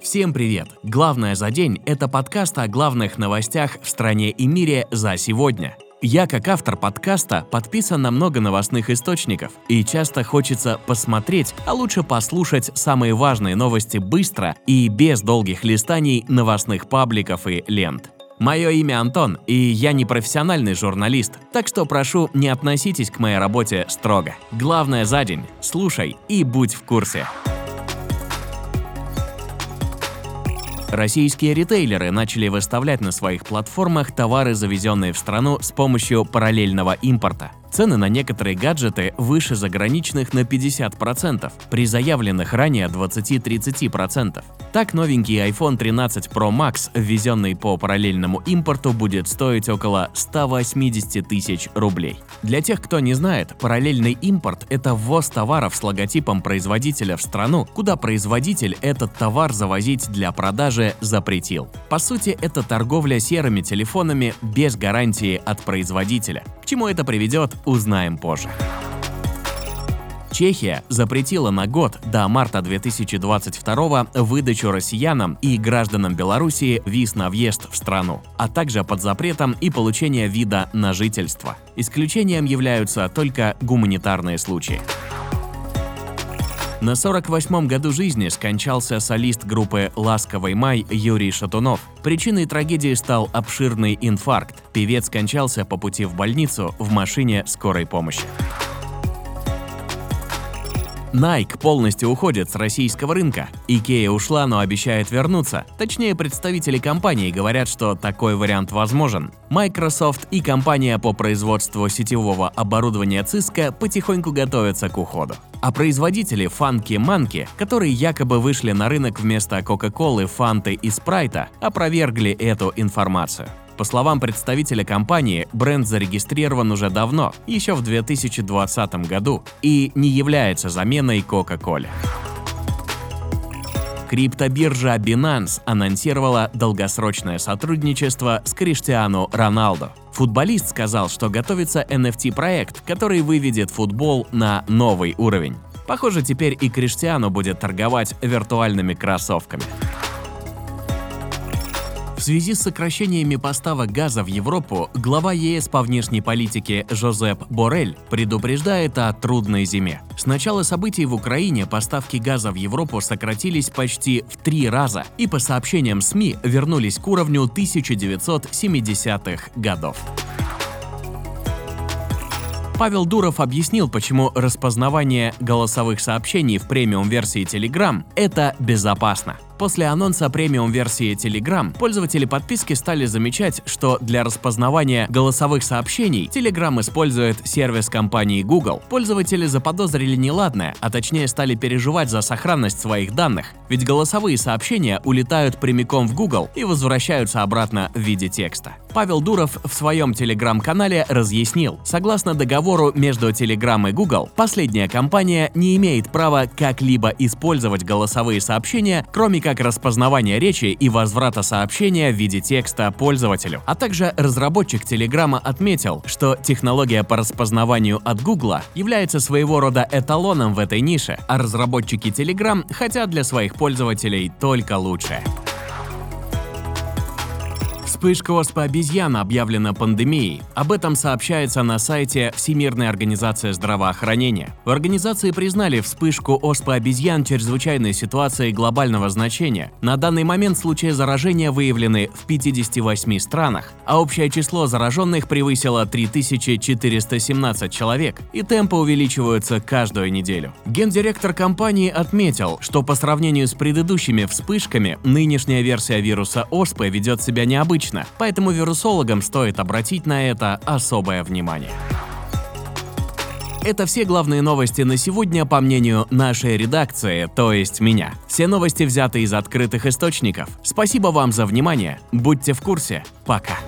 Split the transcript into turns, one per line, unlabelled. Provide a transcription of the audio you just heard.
Всем привет! Главное за день – это подкаст о главных новостях в стране и мире за сегодня. Я, как автор подкаста, подписан на много новостных источников, и часто хочется посмотреть, а лучше послушать самые важные новости быстро и без долгих листаний новостных пабликов и лент. Мое имя Антон, и я не профессиональный журналист, так что прошу, не относитесь к моей работе строго. Главное за день – слушай и будь в курсе. Российские ритейлеры начали выставлять на своих платформах товары, завезенные в страну с помощью параллельного импорта. Цены на некоторые гаджеты выше заграничных на 50%, при заявленных ранее 20-30%. Так, новенький iPhone 13 Pro Max, ввезенный по параллельному импорту, будет стоить около 180 тысяч рублей. Для тех, кто не знает, параллельный импорт – это ввоз товаров с логотипом производителя в страну, куда производитель этот товар завозить для продажи запретил. По сути, это торговля серыми телефонами без гарантии от производителя. К чему это приведет, узнаем позже. Чехия запретила на год до марта 2022 выдачу россиянам и гражданам Белоруссии виз на въезд в страну, а также под запретом и получение вида на жительство. Исключением являются только гуманитарные случаи. На 48-м году жизни скончался солист группы «Ласковый май» Юрий Шатунов. Причиной трагедии стал обширный инфаркт. Певец скончался по пути в больницу в машине скорой помощи. Nike полностью уходит с российского рынка. Ikea ушла, но обещает вернуться. Точнее, представители компании говорят, что такой вариант возможен. Microsoft и компания по производству сетевого оборудования Cisco потихоньку готовятся к уходу. А производители Funky Monkey, которые якобы вышли на рынок вместо Coca-Cola, Фанты и Спрайта, опровергли эту информацию. По словам представителя компании, бренд зарегистрирован уже давно, еще в 2020 году, и не является заменой Coca-Cola. Криптобиржа Binance анонсировала долгосрочное сотрудничество с Криштиану Роналдо. Футболист сказал, что готовится NFT-проект, который выведет футбол на новый уровень. Похоже, теперь и Криштиану будет торговать виртуальными кроссовками. В связи с сокращениями поставок газа в Европу, глава ЕС по внешней политике Жозеп Борель предупреждает о трудной зиме. С начала событий в Украине поставки газа в Европу сократились почти в три раза и, по сообщениям СМИ, вернулись к уровню 1970-х годов. Павел Дуров объяснил, почему распознавание голосовых сообщений в премиум-версии Telegram – это безопасно. После анонса премиум-версии Telegram пользователи подписки стали замечать, что для распознавания голосовых сообщений Telegram использует сервис компании Google. Пользователи заподозрили неладное, а точнее стали переживать за сохранность своих данных, ведь голосовые сообщения улетают прямиком в Google и возвращаются обратно в виде текста. Павел Дуров в своем телеграм-канале разъяснил, согласно договору между Telegram и Google, последняя компания не имеет права как-либо использовать голосовые сообщения, кроме как распознавания речи и возврата сообщения в виде текста пользователю. А также разработчик Телеграма отметил, что технология по распознаванию от Гугла является своего рода эталоном в этой нише, а разработчики Telegram хотят для своих пользователей только лучшее. Вспышка оспы обезьян объявлена пандемией. Об этом сообщается на сайте Всемирной организации здравоохранения. В организации признали вспышку оспы обезьян чрезвычайной ситуацией глобального значения. На данный момент случаи заражения выявлены в 58 странах, а общее число зараженных превысило 3417 человек, и темпы увеличиваются каждую неделю. Гендиректор компании отметил, что по сравнению с предыдущими вспышками, нынешняя версия вируса оспы ведет себя необычно критично, поэтому вирусологам стоит обратить на это особое внимание. Это все главные новости на сегодня, по мнению нашей редакции, то есть меня. Все новости взяты из открытых источников. Спасибо вам за внимание. Будьте в курсе. Пока.